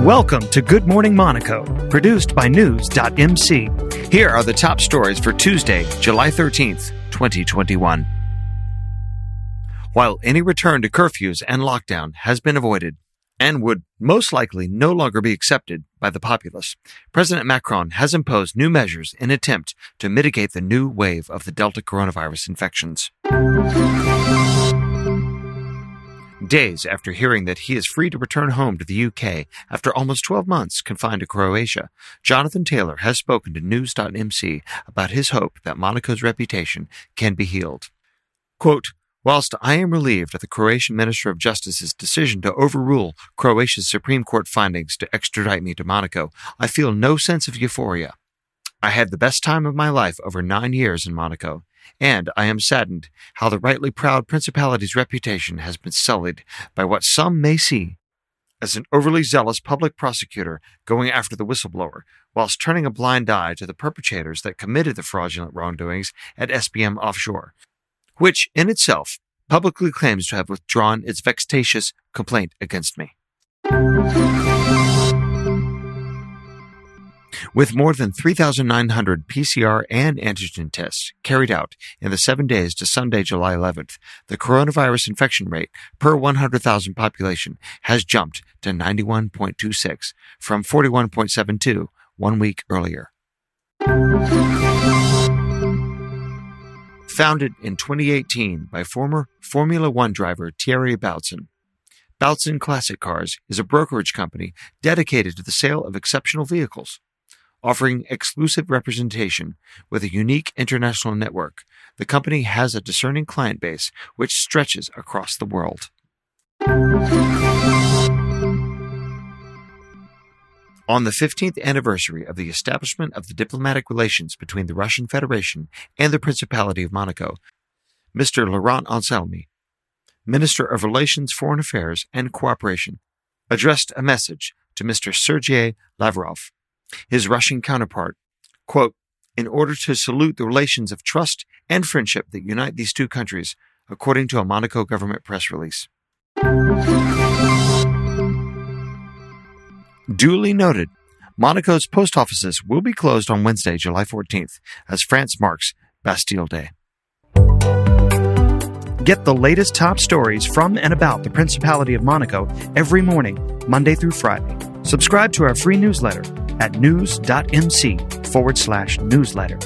Welcome to Good Morning Monaco, produced by News.mc. Here are the top stories for Tuesday, July 13th, 2021. While any return to curfews and lockdown has been avoided and would most likely no longer be accepted by the populace, President Macron has imposed new measures in attempt to mitigate the new wave of the Delta coronavirus infections. Days after hearing that he is free to return home to the UK after almost 12 months confined to Croatia, Jonathan Taylor has spoken to News.mc about his hope that Monaco's reputation can be healed. Quote, Whilst I am relieved at the Croatian Minister of Justice's decision to overrule Croatia's Supreme Court findings to extradite me to Monaco, I feel no sense of euphoria. I had the best time of my life over nine years in Monaco, and I am saddened how the rightly proud principality's reputation has been sullied by what some may see as an overly zealous public prosecutor going after the whistleblower, whilst turning a blind eye to the perpetrators that committed the fraudulent wrongdoings at SBM Offshore, which in itself publicly claims to have withdrawn its vexatious complaint against me. With more than 3,900 PCR and antigen tests carried out in the seven days to Sunday, July 11th, the coronavirus infection rate per 100,000 population has jumped to 91.26 from 41.72 one week earlier. Founded in 2018 by former Formula One driver Thierry Boutsen, Boutsen Classic Cars is a brokerage company dedicated to the sale of exceptional vehicles. Offering exclusive representation with a unique international network, the company has a discerning client base which stretches across the world. On the 15th anniversary of the establishment of the diplomatic relations between the Russian Federation and the Principality of Monaco, Mr. Laurent Anselmi, Minister of Relations, Foreign Affairs, and Cooperation, addressed a message to Mr. Sergei Lavrov, his Russian counterpart, quote, in order to salute the relations of trust and friendship that unite these two countries, according to a Monaco government press release. Duly noted, Monaco's post offices will be closed on Wednesday, July 14th, as France marks Bastille Day. Get the latest top stories from and about the Principality of Monaco every morning, Monday through Friday. Subscribe to our free newsletter at news.mc forward slash newsletter.